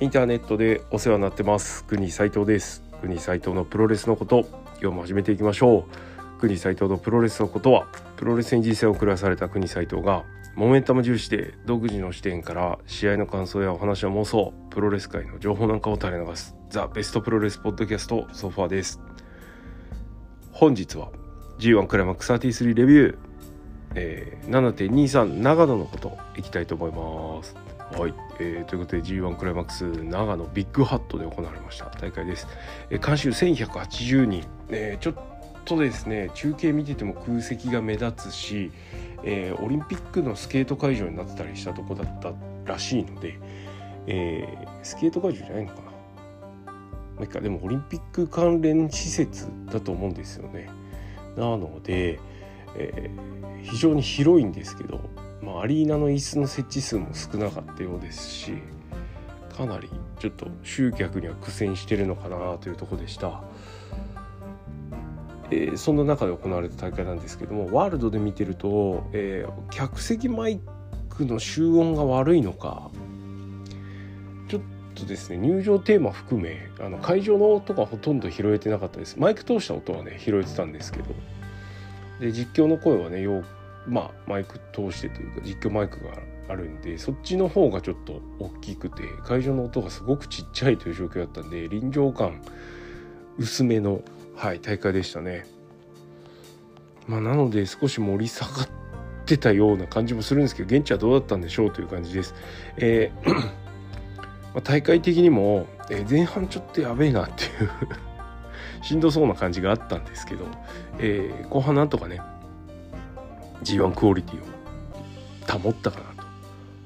インターネットでお世話になってます。国斉藤です。国斉藤のプロレスのこと今日も始めていきましょう。国斉藤のプロレスのことはプロレスに人生を狂わされた国斉藤がモメンタム重視で独自の視点から試合の感想やお話や妄想プロレス界の情報なんかを垂れ流すザ・ベストプロレスポッドキャストソファーです。本日は G1 クライマックス33レビュー、えー、7.23長野のこといきたいと思います。はい、えー、ということで G1 クライマックス長野ビッグハットで行われました。大会です、えー、監修1180人、えー、ちょっとですね中継見てても空席が目立つし、えー、オリンピックのスケート会場になってたりしたとこだったらしいので、えー、スケート会場じゃないのかな。まあ、いか。でもオリンピック関連施設だと思うんですよね。なので、えー、非常に広いんですけどまあ、アリーナの椅子の設置数も少なかったようですしかなりちょっと集客には苦戦してるのかなというとこでした、えー、そんな中で行われた大会なんですけどもワールドで見てると、えー、客席マイクの集音が悪いのかちょっとですね入場テーマ含めあの会場の音がほとんど拾えてなかったです。マイク通した音はね拾えてたんですけど。で実況の声はねよくまあマイク通してというか実況マイクがあるんでそっちの方がちょっと大きくて会場の音がすごくちっちゃいという状況だったんで臨場感薄めの、はい、大会でしたね。まあ、なので少し盛り下がってたような感じもするんですけど現地はどうだったんでしょうという感じです。えー ま、大会的にも、えー、前半ちょっとやべえなっていう しんどそうな感じがあったんですけど、えー、後半なんとかね G1 クオリティを保ったかな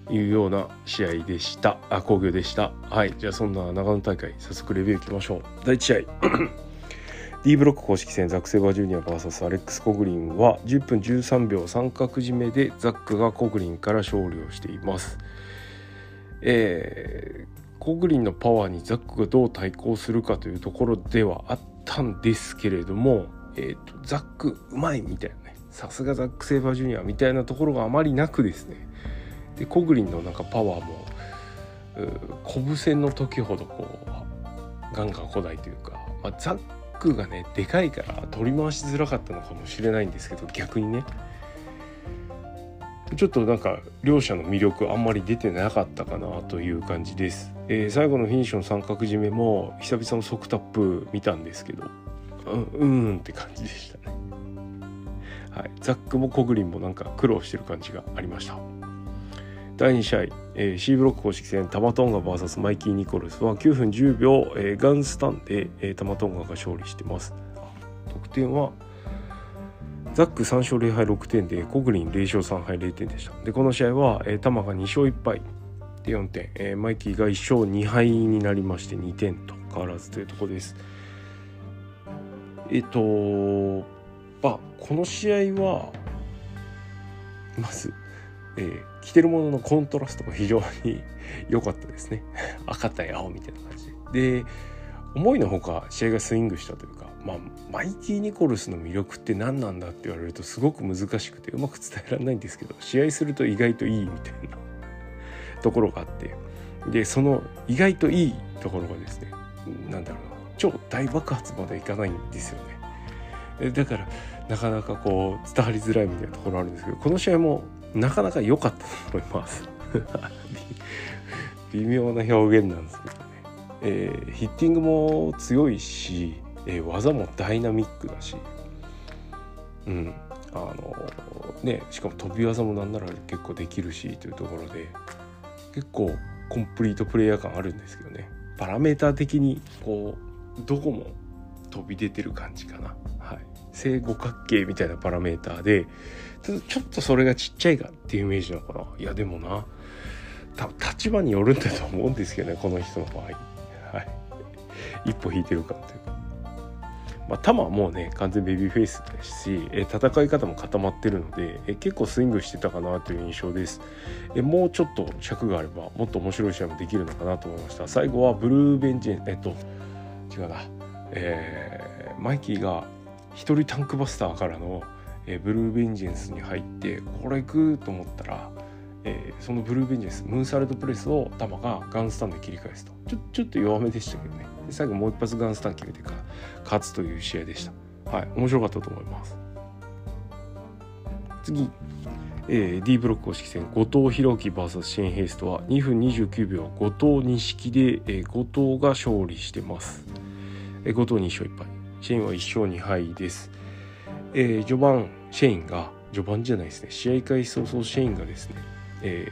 というような試合でした。あ工業でした。はい。じゃあそんな長野大会早速レビューいきましょう。第1試合。D ブロック公式戦ザック・セバージュニア VS アレックス・コグリンは10分13秒三角締めでザックがコグリンから勝利をしています。えー、コグリンのパワーにザックがどう対抗するかというところではあったんですけれども、えーと、とザックうまいみたいなね。さすがザック・セイバージュニアみたいなところがあまりなくですね。でコグリンのなんかパワーもコブ戦の時ほどこうガンガン来ないというか、まあ、ザックがねでかいから取り回しづらかったのかもしれないんですけど逆にね。ちょっとなんか両者の魅力あんまり出てなかったかなという感じです、えー、最後のフィニッシュの三角締めも久々の即タップ見たんですけどうんうんって感じでしたね。はい、ザックもコグリンもなんか苦労してる感じがありました。第2試合、えー、C ブロック公式戦タマトンガ VS マイキー・ニコルスは9分10秒、えー、ガンスタンで、えー、タマトンガが勝利してます。得点はザック3勝0敗6点でコグリン0勝3敗0点でした。でこの試合は、えー、タマが2勝1敗。で4点、えー、マイキーが1勝2敗になりまして2点と変わらずというところです。えっ、ー、とあこの試合はまず、えー、着てるもののコントラストが非常に良かったですね。赤対青みたいな感じ。でで思いのほか試合がスイングしたというか、まあ、マイティ・ニコルスの魅力って何なんだって言われるとすごく難しくてうまく伝えられないんですけど試合すると意外といいみたいな ところがあって。でその意外といいところがですねなんだろうな超大爆発までいかないんですよね。だからなかなかこう伝わりづらいみたいなところあるんですけどこの試合もなかなか良かったと思います。微妙な表現なんですけどね、えー、ヒッティングも強いし、えー、技もダイナミックだし。うん。あのねしかも飛び技もなんなら結構できるしというところで結構コンプリートプレイヤー感あるんですけどね。パラメーター的にこうどこも飛び出てる感じかな。正五角形みたいなパラメーターでちょっとそれがちっちゃいかっていうイメージなのかな。いやでもな立場によるんだと思うんですけどねこの人の場合。はい。一歩引いてるかっていうか。まあ、球はもうね完全ベビーフェイスですしえ戦い方も固まってるのでえ結構スイングしてたかなという印象です。えもうちょっと尺があればもっと面白い試合もできるのかなと思いました。最後はブルーベンジンえっと違うな。えー、マイキーが一人タンクバスターからの、えブルーベンジェンスに入ってこれ行くと思ったら、えー、そのブルーベンジェンスムーンサルトプレスをタマがガンスタンで切り返すと。ちょちょっと弱めでしたけどね。最後もう一発ガンスタン決めてか勝つという試合でした。はい面白かったと思います。次えー、D ブロック公式戦後藤弘樹 VS シェーン・ヘイストは2分29秒後藤錦で、えー、後藤が勝利してます、えー、後藤2勝1敗。シェーンは1勝2敗です、えー、序盤シェーンが序盤じゃないですね。試合開始早々シェーンがですね、え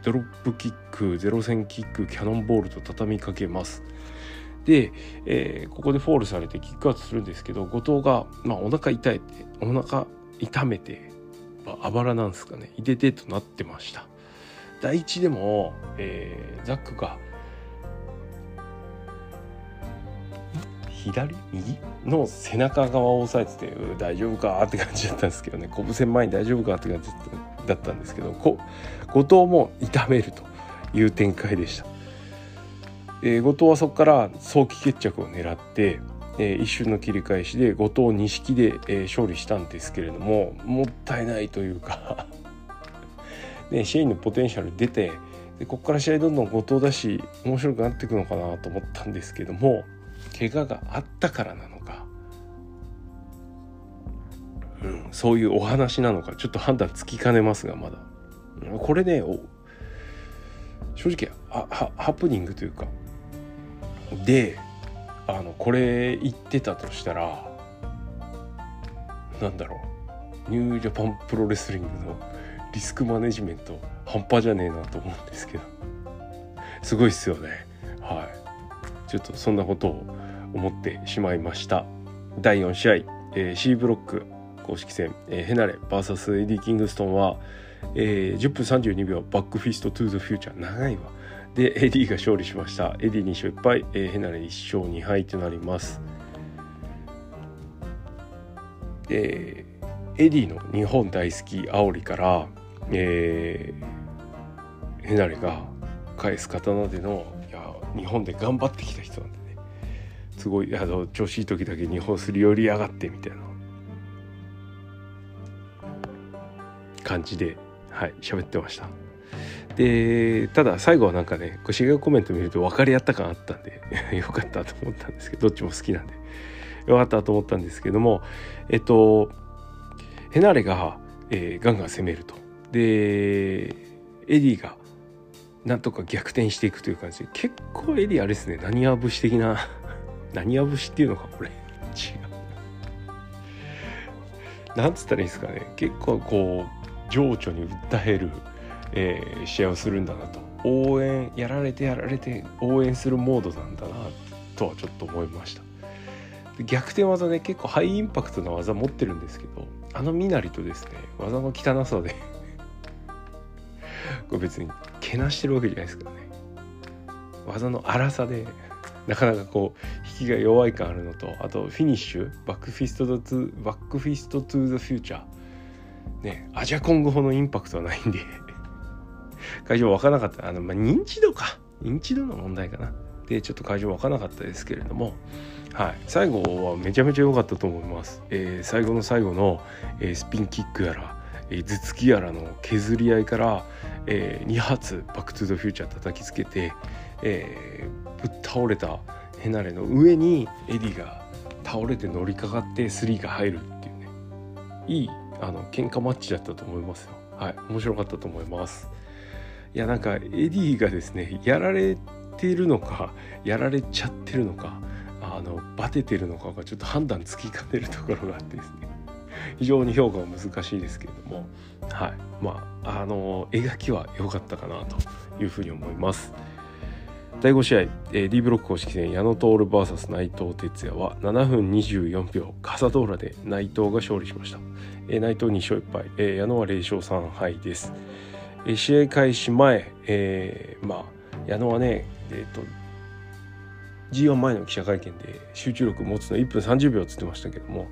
ー、ドロップキックゼロ戦キックキャノンボールと畳みかけます。で、えー、ここでフォールされてキックアウトするんですけど後藤が、まあ、お腹痛いってお腹痛めてあばらなんですかね。いててとなってました。第一でも、えー、ザックが左？右？の背中側を押さえてて大丈夫か？って感じだったんですけどね。拳戦前に大丈夫か？って感じだったんですけどこ後藤も痛めるという展開でした、えー、後藤はそこから早期決着を狙ってえー、一瞬の切り返しで後藤錦で、えー、勝利したんですけれどももったいないというか。ね、シェインのポテンシャル出てでここから試合どんどん後藤だし面白くなっていくのかなと思ったんですけども怪我があったからなのか、うん、そういうお話なのか。ちょっと判断つきかねますがまだ。これね正直ハプニングというか。であのこれ言ってたとしたらなんだろう。ニュージャパンプロレスリングのリスクマネジメント半端じゃねえなと思うんですけど。すごいっすよね。はい。ちょっとそんなことを思ってしまいました。第4試合、えー、C ブロック公式戦、えー、ヘナレ VS エディ・キングストンは、えー、10分32秒 Backfist to the Future 長いわ。でエディが勝利しました。エディ2勝1敗、えー、ヘナレ1勝2敗となります。えー、エディの日本大好き煽りから、えー、ヘナレが返す刀での日本で頑張ってきた人なんでね。すごいあの調子いい時だけ日本すり寄りやがってみたいな。感じではい喋ってました。でただ最後はなんかねこうコメント見ると分かり合った感あったんで よかったと思ったんですけどどっちも好きなんで。よかったと思ったんですけどもえっとヘナレが、えー、ガンガン攻めると。でエディがなんとか逆転していくという感じ。で結構エディあれですね。浪花節的な。浪花節っていうのかこれ。違う。なんつったらいいですかね。結構こう情緒に訴えるえー、試合をするんだなと。応援やられてやられて応援するモードなんだなとはちょっと思いました。逆転技ね結構ハイインパクトな技持ってるんですけどあの身なりとですね技の汚さで。これ別にけなしてるわけじゃないですからね技の荒さでなかなかこう引きが弱い感あるのとあとフィニッシュ Backfist to Backfist to the Future ねアジアコングほどのインパクトはないんで会場分からなかった。あの、まあ、認知度か。認知度の問題かな。で、ちょっと会場分からなかったですけれども、はい。最後はめちゃめちゃ良かったと思います。えー、最後の最後の、えー、スピンキックやら、えー、頭突きやらの削り合いから、えー、2発バックトゥザフューチャー叩きつけて、えー、ぶっ倒れたヘナレの上にエディが倒れて乗りかかってスリーが入るっていうね。いいあの喧嘩マッチだったと思いますよ。はい面白かったと思います。いやなんかエディがですねやられてるのかやられちゃってるのかあのバテてるのかがちょっと判断つきかねるところがあってですね。非常に評価は難しいですけれどもはい。まああの描きは良かったかなというふうに思います。第5試合、えー、D ブロック公式戦矢野徹 VS 内藤哲也は7分24秒カサドーラで内藤が勝利しました、えー、内藤2勝1敗、えー、矢野は0勝3敗です、試合開始前、えー、まあ矢野はねえっ、ー、と G1 前の記者会見で集中力持つの1分30秒っつってましたけども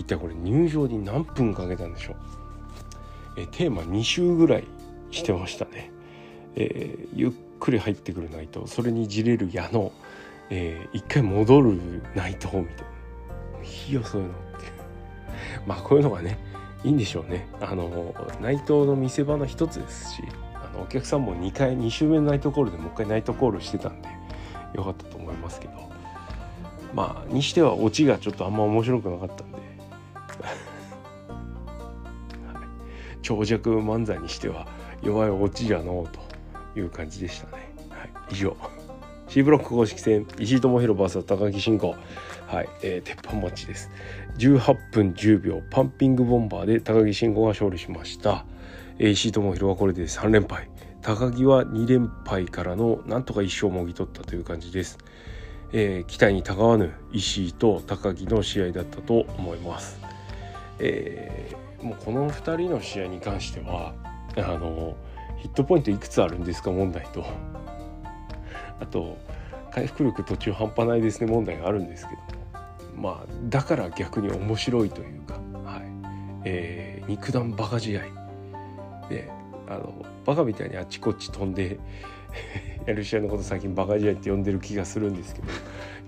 一体これ入場に何分かけたんでしょう、え、テーマ2週ぐらいしてましたね、えー、ゆっくり入ってくる内藤それにじれる矢野、えー、一回戻る内藤みたいないいよそういうのって。い うまあこういうのがねいいんでしょうね。あの内藤の見せ場の一つですしあのお客さんも2回2周目のナイトコールでもう一回ナイトコールしてたんでよかったと思いますけど。まあにしてはオチがちょっとあんま面白くなかった長尺漫才にしては弱いオチじゃのうという感じでしたね。はい、以上。C ブロック公式戦石井智弘 VS 高木慎吾はい、えー、鉄板マッチです。18分10秒パンピングボンバーで高木慎吾が勝利しました、えー、石井智弘はこれで3連敗。高木は2連敗からのなんとか1勝もぎ取ったという感じです、えー、期待にたがわぬ石井と高木の試合だったと思います、えー、もうこの2人の試合に関してはあのヒットポイントいくつあるんですか問題と。あと回復力途中半端ないですね問題があるんですけど。まあだから逆に面白いというか、はい。えー、肉弾バカ試合。であのバカみたいにあっちこっち飛んで やる試合のこと最近バカ試合って呼んでる気がするんですけど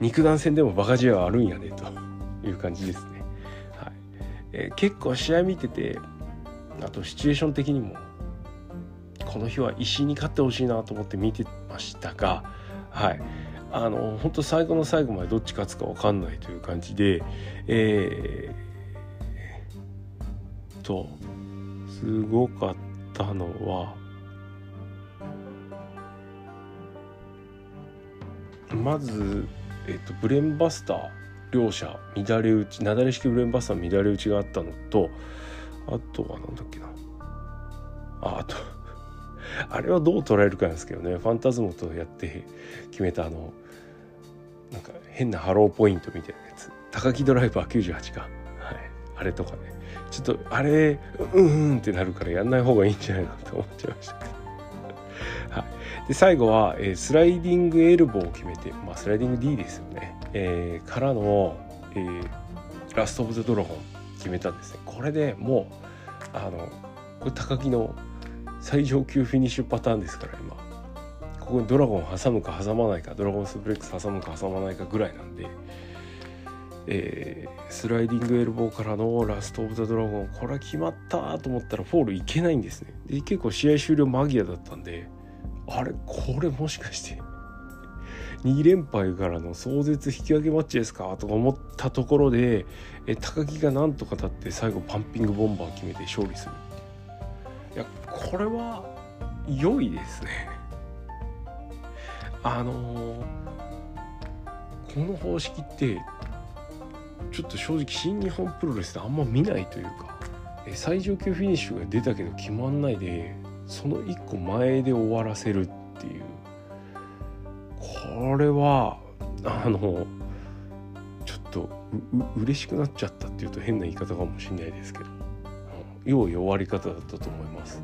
肉弾戦でもバカ試合はあるんやねという感じですね。えー、結構試合見ててあとシチュエーション的にもこの日は石に勝ってほしいなと思って見てましたがはい。あの本当最後の最後までどっち勝つか分かんないという感じでえー、とすごかったのはまず、えっと、ブレンバスター両者乱れ打ちなだれ式ブレンバスター乱れ打ちがあったのとあとは何だっけな。ああと あれはどう捉えるかなんですけどね。ファンタズモとやって決めたあのなんか変なハローポイントみたいなやつ。高木ドライバー98か、はい、あれとかね。ちょっとあれうんうんってなるからやんない方がいいんじゃないかと思っちゃいましたけど。はい、で最後は、えー、スライディングエルボーを決めて、まあ、スライディング D ですよね、えー、からの、えー、ラスト・オブ・ザ・ドラゴン決めたんですね。これでもうあのこれ高木の最上級フィニッシュパターンですから今。ここにドラゴン挟むか挟まないかドラゴンスープレックス挟むか挟まないかぐらいなんで、えー、スライディングエルボーからのラスト・オブ・ザ・ドラゴンこれは決まったと思ったらフォールいけないんですね。で結構試合終了間際だったんであれ？これもしかして2連敗からの壮絶引き分けマッチですか？とか思ったところでえ高木がなんとか立って最後パンピングボンバー決めて勝利する。いやこれは良いですね。あのー、この方式ってちょっと正直新日本プロレスであんま見ないというか最上級フィニッシュが出たけど決まんないでその1個前で終わらせるっていう。これはあのちょっとう嬉しくなっちゃったっていうと変な言い方かもしれないですけど良い終わり方だったと思います。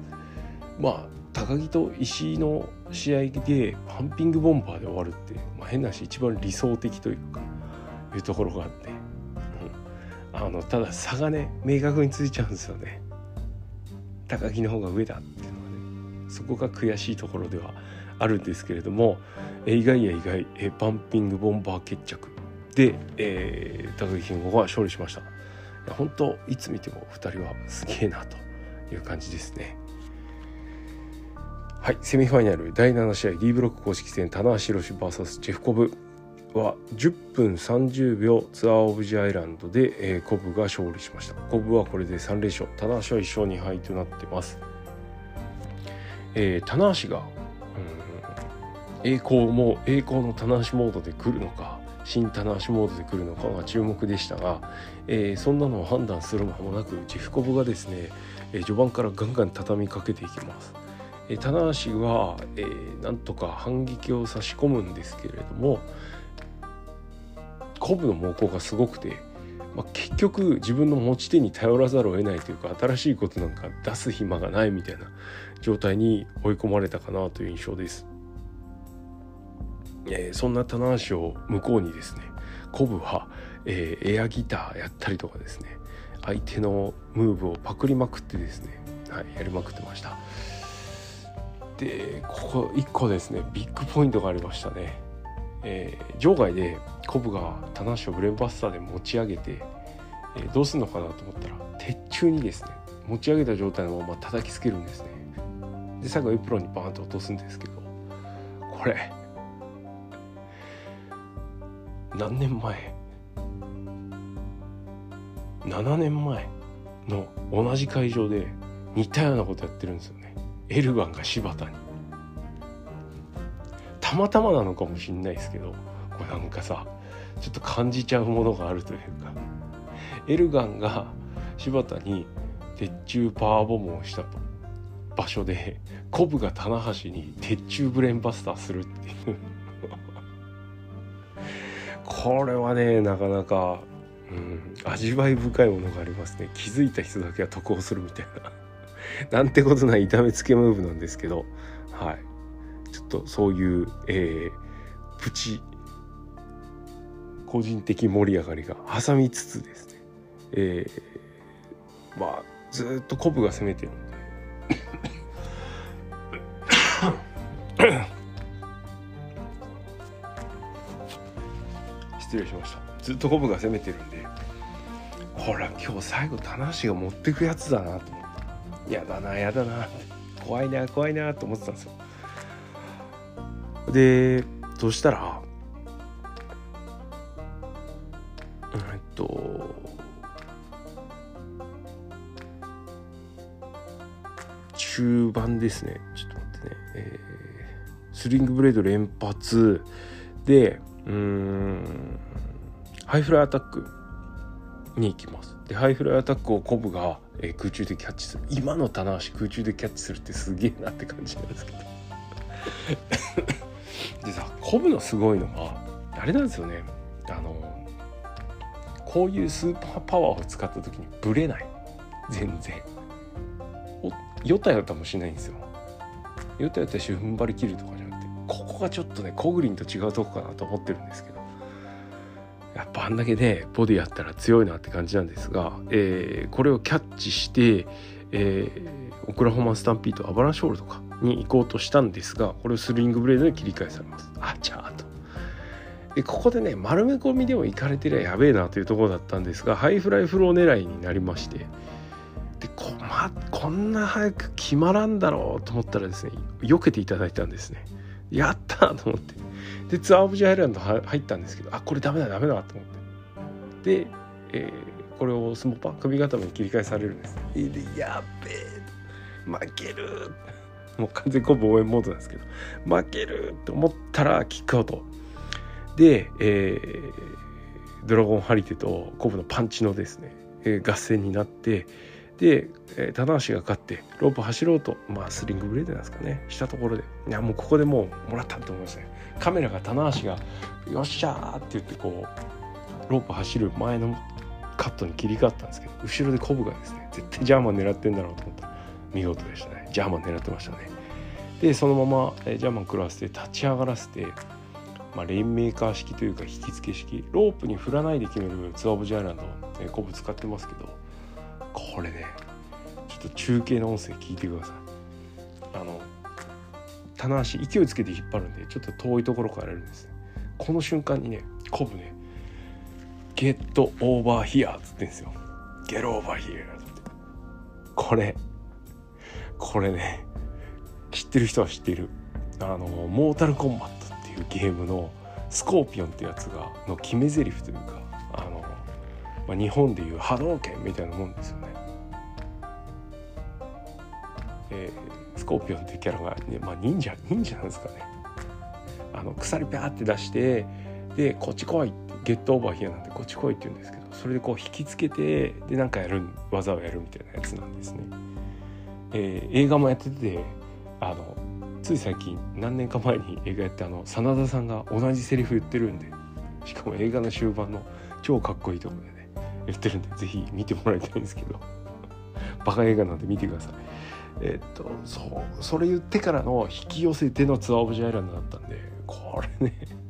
まあ高木と石井の試合でパンピングボンバーで終わるって、まあ、変なし一番理想的というかいうところがあって、うん、あのただ差がね明確についちゃうんですよね。高木の方が上だそこが悔しいところではあるんですけれども意外や意外えパンピングボンバー決着で、えー、高木健吾が勝利しました。本当いつ見ても2人はすげえなという感じですね。はい、セミファイナル第7試合 D ブロック公式戦棚橋宏 VS ジェフコブ。は10分30秒ツアーオブジアイランドで、えー、コブが勝利しました。コブはこれで3連勝。棚橋は1勝2敗となってます、えー、棚橋が、うん、栄光も栄光の棚橋モードで来るのか新棚橋モードで来るのかが注目でしたが、えー、そんなのを判断する間もなくジェフコブがですね、えー、序盤からガンガン畳みかけていきます。え棚橋は、えー、なんとか反撃を差し込むんですけれどもコブの猛攻がすごくて、まあ、結局自分の持ち手に頼らざるを得ないというか新しいことなんか出す暇がないみたいな状態に追い込まれたかなという印象です。えー、そんな棚橋を向こうにですねコブは、えー、エアギターやったりとかですね相手のムーブをパクりまくってですね、はい、やりまくってました。でここ1個ですねビッグポイントがありましたね、えー、場外でコブが棚橋をブレーンバスターで持ち上げて、えー、どうするのかなと思ったら鉄柱にですね持ち上げた状態のまま叩きつけるんですね。で最後エプロンにバーンと落とすんですけどこれ何年前？7年前の同じ会場で似たようなことやってるんですよね。エルガンが柴田に。たまたまなのかもしんないですけどこれなんかさちょっと感じちゃうものがあるというか。エルガンが柴田に鉄柱パワーボムをしたと場所でコブが棚橋に鉄柱ブレンバスターするっていう。これはねなかなか、うん、味わい深いものがありますね。気づいた人だけは得をするみたいな。なんてことない痛めつけムーブなんですけどはい。ちょっとそういう、えー、プチ個人的盛り上がりが挟みつつですね。えー、まあずっとコブが攻めてるんで。失礼しました。ずっとコブが攻めてるんで。ほら今日最後棚橋が持ってくやつだなと思ってやだなやだな怖いな怖いなと思ってたんですよ。でそしたらえっと中盤ですね。ちょっと待ってね、えー、スリングブレード連発。でうんハイフライアタックに行きます。でハイフライアタックをコブが、えー、空中でキャッチする。今の棚橋空中でキャッチするってすげえなって感じなんですけど。でさコブのすごいのがあれなんですよね。あのこういうスーパーパワーを使った時にブレない。全然。よたよたもしないんですよ。よたよたして踏ん張り切るとかじゃなくてここがちょっとねコグリンと違うとこかなと思ってるんですけど。やっぱあんだけでボディやったら強いなって感じなんですが、えー、これをキャッチして、えー、オクラホマスタンピードアバランチホールドとかに行こうとしたんですがこれをスリングブレードに切り返されます。あちゃーと。でここでね丸め込みでも行かれてりゃやべえなというところだったんですがハイフライフロー狙いになりまして。でこ,、ま、こんな早く決まらんだろうと思ったらですね避けていただいたんですね。やったと思って。でツアーオブジャイランド入ったんですけどあこれダメだダメだと思って。で、えー、これをスモパ首固めに切り替えされるんです。やべえ負ける。もう完全にコブ応援モードなんですけど。負けると思ったらキックアウト。で、えー、ドラゴンハリテとコブのパンチのですね、えー、合戦になってで、えー、棚橋が勝ってロープ走ろうとまあスリングブレードなんですかね。したところで。いやもうここでもうもらったと思いますね。カメラが棚橋が「よっしゃー!」って言ってこうロープ走る前のカットに切り替わったんですけど後ろでコブがですね絶対ジャーマン狙ってんだろうと思った見事でしたね。ジャーマン狙ってましたね。でそのまま、え、ジャーマン食らわせて立ち上がらせてまあ、レインメーカー式というか引き付け式ロープに振らないで決めるツアーオブジャイランド、えー、コブ使ってますけどこれねちょっと中継の音声聞いてください。あの棚足勢いつけて引っ張るんでちょっと遠いところからやるんですこの瞬間にねコブね「ゲットオーバーヒア」っつってんですよ「ゲロオーバーヒア」って。これこれね知ってる人は知っている。あのモータルコンバットっていうゲームのスコーピオンってやつがの決め台詞というかあの、まあ、日本でいう波動拳みたいなもんですよね。えー、スコーピオンっていうキャラが、ねまあ、忍者忍者なんですかね。あの鎖ピャーって出してでこっち来いってゲットオーバーヒアなんでこっち来いって言うんですけどそれでこう引きつけてでなんかやる技をやるみたいなやつなんですね。えー、映画もやっててあのつい最近何年か前に映画やってあの真田さんが同じセリフ言ってるんでしかも映画の終盤の超かっこいいところでね言ってるんで是非見てもらいたいんですけど バカ映画なんで見てください。えっとそうそれ言ってからの引き寄せてのツアーオブジアイランドだったんでこれね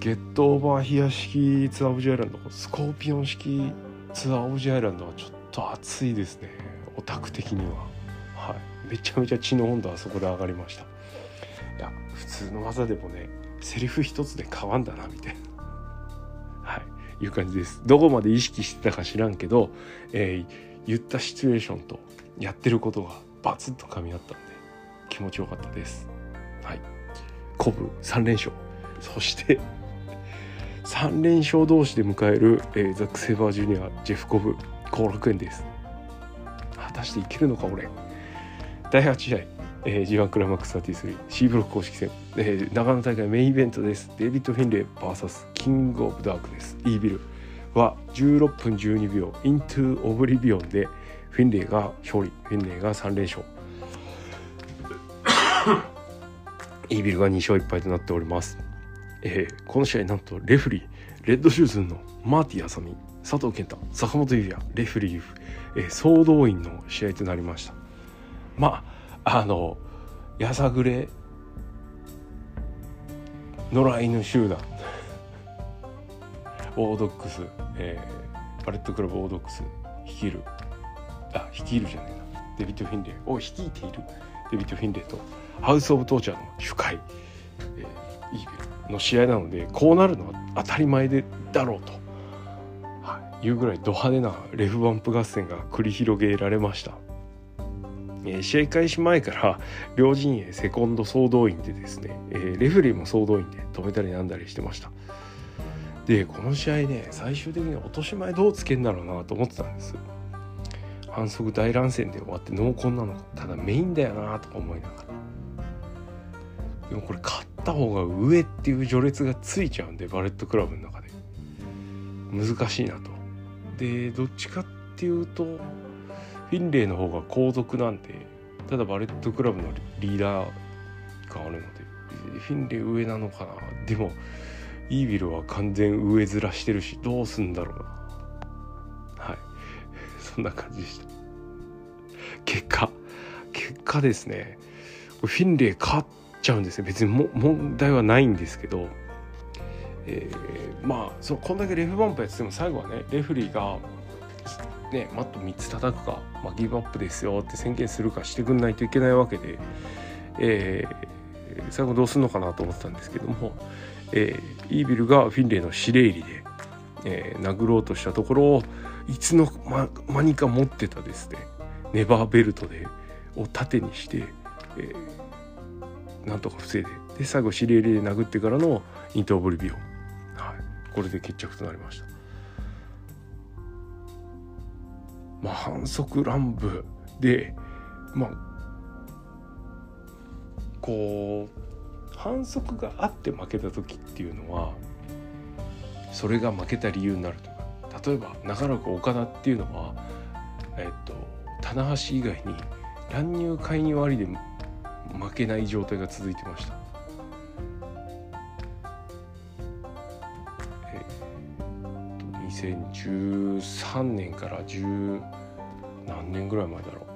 get over here 式ツアーオブジアイランドスコーピオン式ツアーオブジアイランドはちょっと熱いですね。オタク的には。はい。めちゃめちゃ血の温度はそこで上がりました。いや普通の技でもねセリフ一つで変わんだなみたいな。はい。いう感じです。どこまで意識してたか知らんけど、えー、言ったシチュエーションとやってることがバツッと噛み合ったんで気持ちよかったです。はい。コブ3連勝。そして3連勝同士で迎える、えー、ザック・セイバージュニアジェフ・コブ後楽園です。果たしていけるのか俺。第8試合、えー、G1 クライマックス 33C ブロック公式戦、えー、長野大会メインイベントです。デビッド・フィンレイ VS キング・オブ・ダークネス、イービルは16分12秒イントゥ・オブリビオンでフィンレイが勝利。フィンレイが3連勝。イービルが2勝1敗となっております、えー、この試合なんとレフリーレッドシューズ海野マーティ・アサミ佐藤健太坂本優也レフリー、えー、総動員の試合となりました。まああのやさぐれ野良犬集団ウォードッグス、えー、バレットクラブウォードッグス率いるあ率いるじゃねえな。デビッド・フィンレイを率いているデビッド・フィンレイとハウス・オブ・トーチャーの首魁、えー、イービルの試合なのでこうなるのは当たり前でだろうと、はい、いうぐらいド派手なレフバンプ合戦が繰り広げられました。え、試合開始前から両陣営セコンド総動員でですね、え、レフェリーも総動員で止めたりなんだりしてました。でこの試合ね最終的に落とし前どうつけんだろうなと思ってたんです。反則大乱戦で終わって濃厚なのかただメインだよなとか思いながら。でもこれ勝った方が上っていう序列がついちゃうんでバレットクラブの中で。難しいなと。でどっちかっていうとフィンレイの方が後続なんでただバレットクラブのリーダーがあるのでフィンレイ上なのかな。でもイービルは完全上面してるしどうすんだろうな。はい。そんな感じでした。結果結果ですね。フィンレイ勝っちゃうんですね別にも問題はないんですけどえー、まあそこんだけレフバンプやってても最後はねレフリーがね、マット3つ叩くか、まあ、ギブアップですよって宣言するかしてくんないといけないわけで、えー、最後どうするのかなと思ってたんですけども、えー、イービルがフィンレイの司令入りで、えー、殴ろうとしたところをいつの間にか持ってたですねネバーベルトでを縦にして、えー、なんとか防いでで最後司令入りで殴ってからのイントーブリビオ、はい、これで決着となりました。まあ、反則乱舞でまあこう反則があって負けた時っていうのはそれが負けた理由になるとか。例えば長らく岡田っていうのは、えっと、棚橋以外に乱入介入ありで負けない状態が続いてました。えっと2013年から10何年ぐらい前だろう。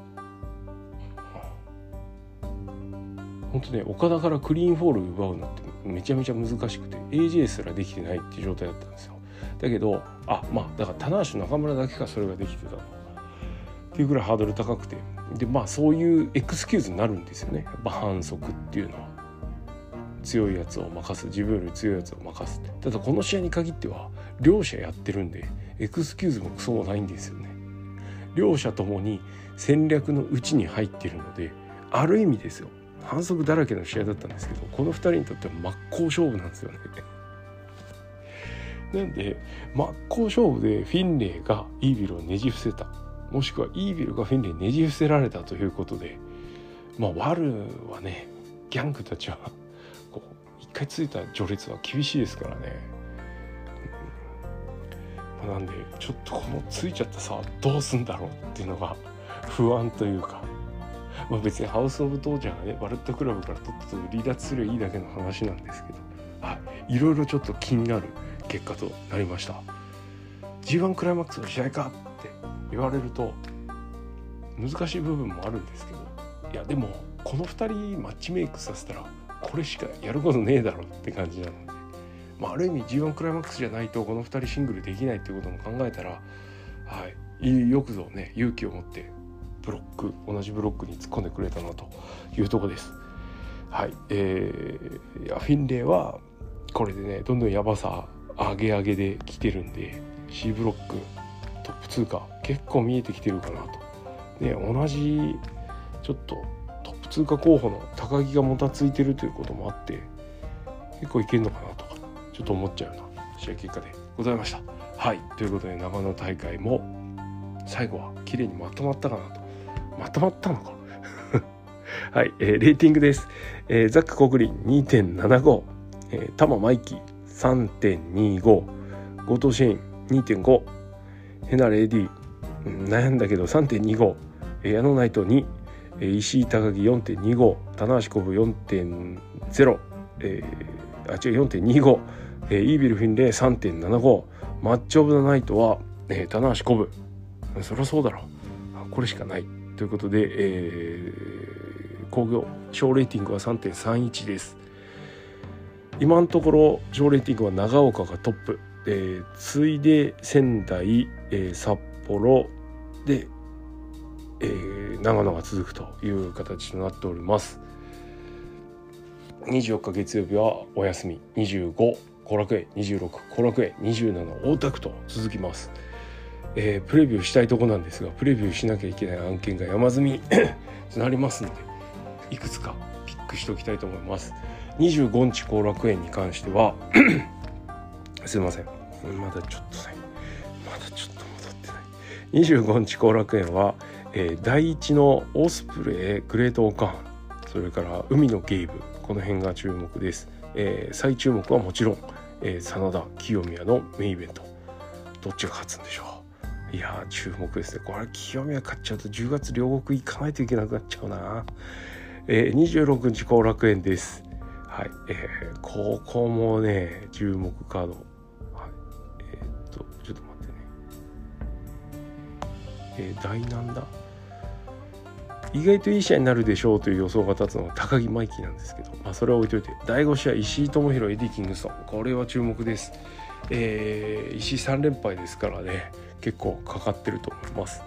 本当ね岡田からクリーンフォール奪うのってめちゃめちゃ難しくて AJ すらできてないっていう状態だったんですよ。だけどあまあだから棚橋中村だけかそれができてたっていうぐらいハードル高くて。でまあそういうエクスキューズになるんですよね。やっぱ反則っていうのは。強いやつを負かす。自分より強いやつを負かすただこの試合に限っては両者やってるんでエクスキューズもクソもないんですよね。両者ともに戦略のうちに入ってるのである意味ですよ。反則だらけの試合だったんですけどこの2人にとっては真っ向勝負なんですよね。なんで真っ向勝負でフィンレイがイービルをねじ伏せた。もしくはイービルがフィンレイにねじ伏せられたということでまあワルはねギャングたちはこう一回ついた序列は厳しいですからね。まあ、なんでちょっとこのついちゃったさどうすんだろうっていうのが不安というか。まあ別にハウス・オブ・トーチャーがねバレットクラブからとっとと離脱すればいいだけの話なんですけど、はい、いろいろちょっと気になる結果となりました。G1 クライマックスの試合か。言われると難しい部分もあるんですけどいやでもこの2人マッチメイクさせたらこれしかやることねえだろって感じなので、まあ、ある意味 G1 クライマックスじゃないとこの2人シングルできないっていうことも考えたら、はい、よくぞね勇気を持ってブロック同じブロックに突っ込んでくれたなというとこです。はい、えー、フィンレイはこれでねどんどんやばさ上げ上げで来てるんで C ブロックトップ通過結構見えてきてるかなと。ね同じちょっとトップ通過候補の高木がもたついてるということもあって結構いけるのかなとかちょっと思っちゃうような試合結果でございました。はい。ということで長野大会も最後は綺麗にまとまったかなと。まとまったのか？はい、えー、レーティングです、えー、ザック・コグリン2.75、えー、タマ・マイキー3.25ゴトシェイン2.5ヘナ・レディ、悩んだけど3.25、矢野ナイト2、石井高木4.25棚橋コブ4.0、えー、あ違う4.25、えー、イービル・フィンレイ3.75マッチ・オブ・ザ・ナイトは、えー、棚橋コブそりゃそうだろ。うこれしかない。ということで、えー、工業小レーティングは3.31です。今のところ小レーティングは長岡がトップ、えー、次いで仙台、えー、札幌で、えー、長野が続くという形となっております。24日月曜日はお休み。25後楽園。26後楽園。27大田区と続きます。えー、プレビューしたいとこなんですがプレビューしなきゃいけない案件が山積みと なりますのでいくつかピックしておきたいと思います。25日後楽園に関しては すいません。まだちょっとね25日後楽園は、えー、第一のオスプレイグレートオカンそれから海のゲイブこの辺が注目です、えー、最注目はもちろん、えー、真田清宮のメインイベント。どっちが勝つんでしょう？いや注目ですね。これ清宮勝っちゃうと10月両国行かないといけなくなっちゃうな、えー、26日後楽園です。はい、えー、ここもね注目カード、えー、大なんだ？意外といい試合になるでしょうという予想が立つのは高木マイキーなんですけど、まあ、それは置いといて第5試合石井智弘エディ・キングストンこれは注目です、えー、石井3連敗ですからね。結構かかってると思います。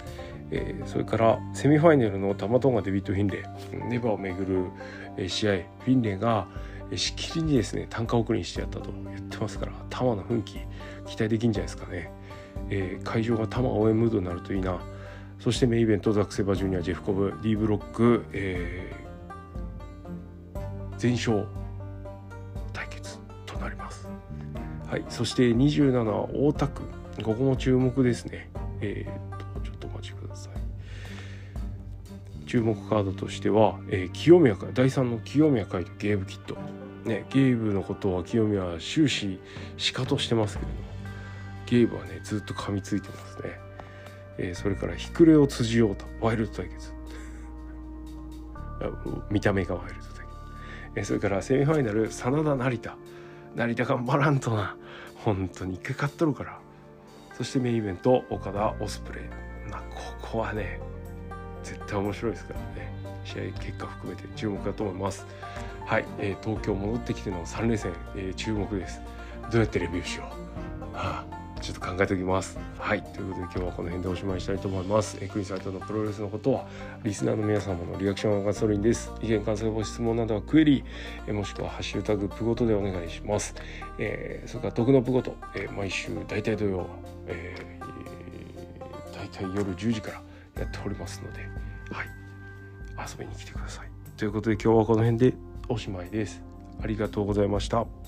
えー、それからセミファイナルのタマトンガデビッド・フィンレイ。ネバーをめぐる試合フィンレイがしきりにですね単価送りにしてやったと言ってますから玉の奮起期待できるんじゃないですかね、えー、会場が玉応援ムードになるといいな。そしてメインイベントザック・セバジュニアジェフコブ D ブロック、えー、全勝対決となりますはいそして27大田区ここも注目ですね。えー、っと、ちょっとお待ちください。注目カードとしては、えー、清宮会、第3の清宮会とゲーブキット。ね、ゲーブのことは清宮は終始しかとしてますけど、ゲーブはね、ずっと噛みついてますね。えー、それから、ひくれを辻ようと、ワイルド対決。見た目がワイルド対決。えー、それから、セミファイナル、真田成田。成田頑張らんとな。本当に一回勝っとるから。そしてメインイベント岡田オスプレイ、まあ、ここはね絶対面白いですからね試合結果含めて注目だと思いますはい、えー、東京戻ってきての3連戦、えー、注目ですどうやってレビューしよう、は あちょっと考えておきます。はい。ということで今日はこの辺でおしまいしたいと思います。えクリス・アイトのプロレスのことは、リスナーの皆様のリアクションがガソリンです。意見、感想、ご質問などはクエリ、えもしくはハッシュタグプゴトでお願いします。えー、それから徳のプゴト、え、毎週大体土曜、えー、大体夜10時からやっておりますので、はい。遊びに来てください。ということで今日はこの辺でおしまいです。ありがとうございました。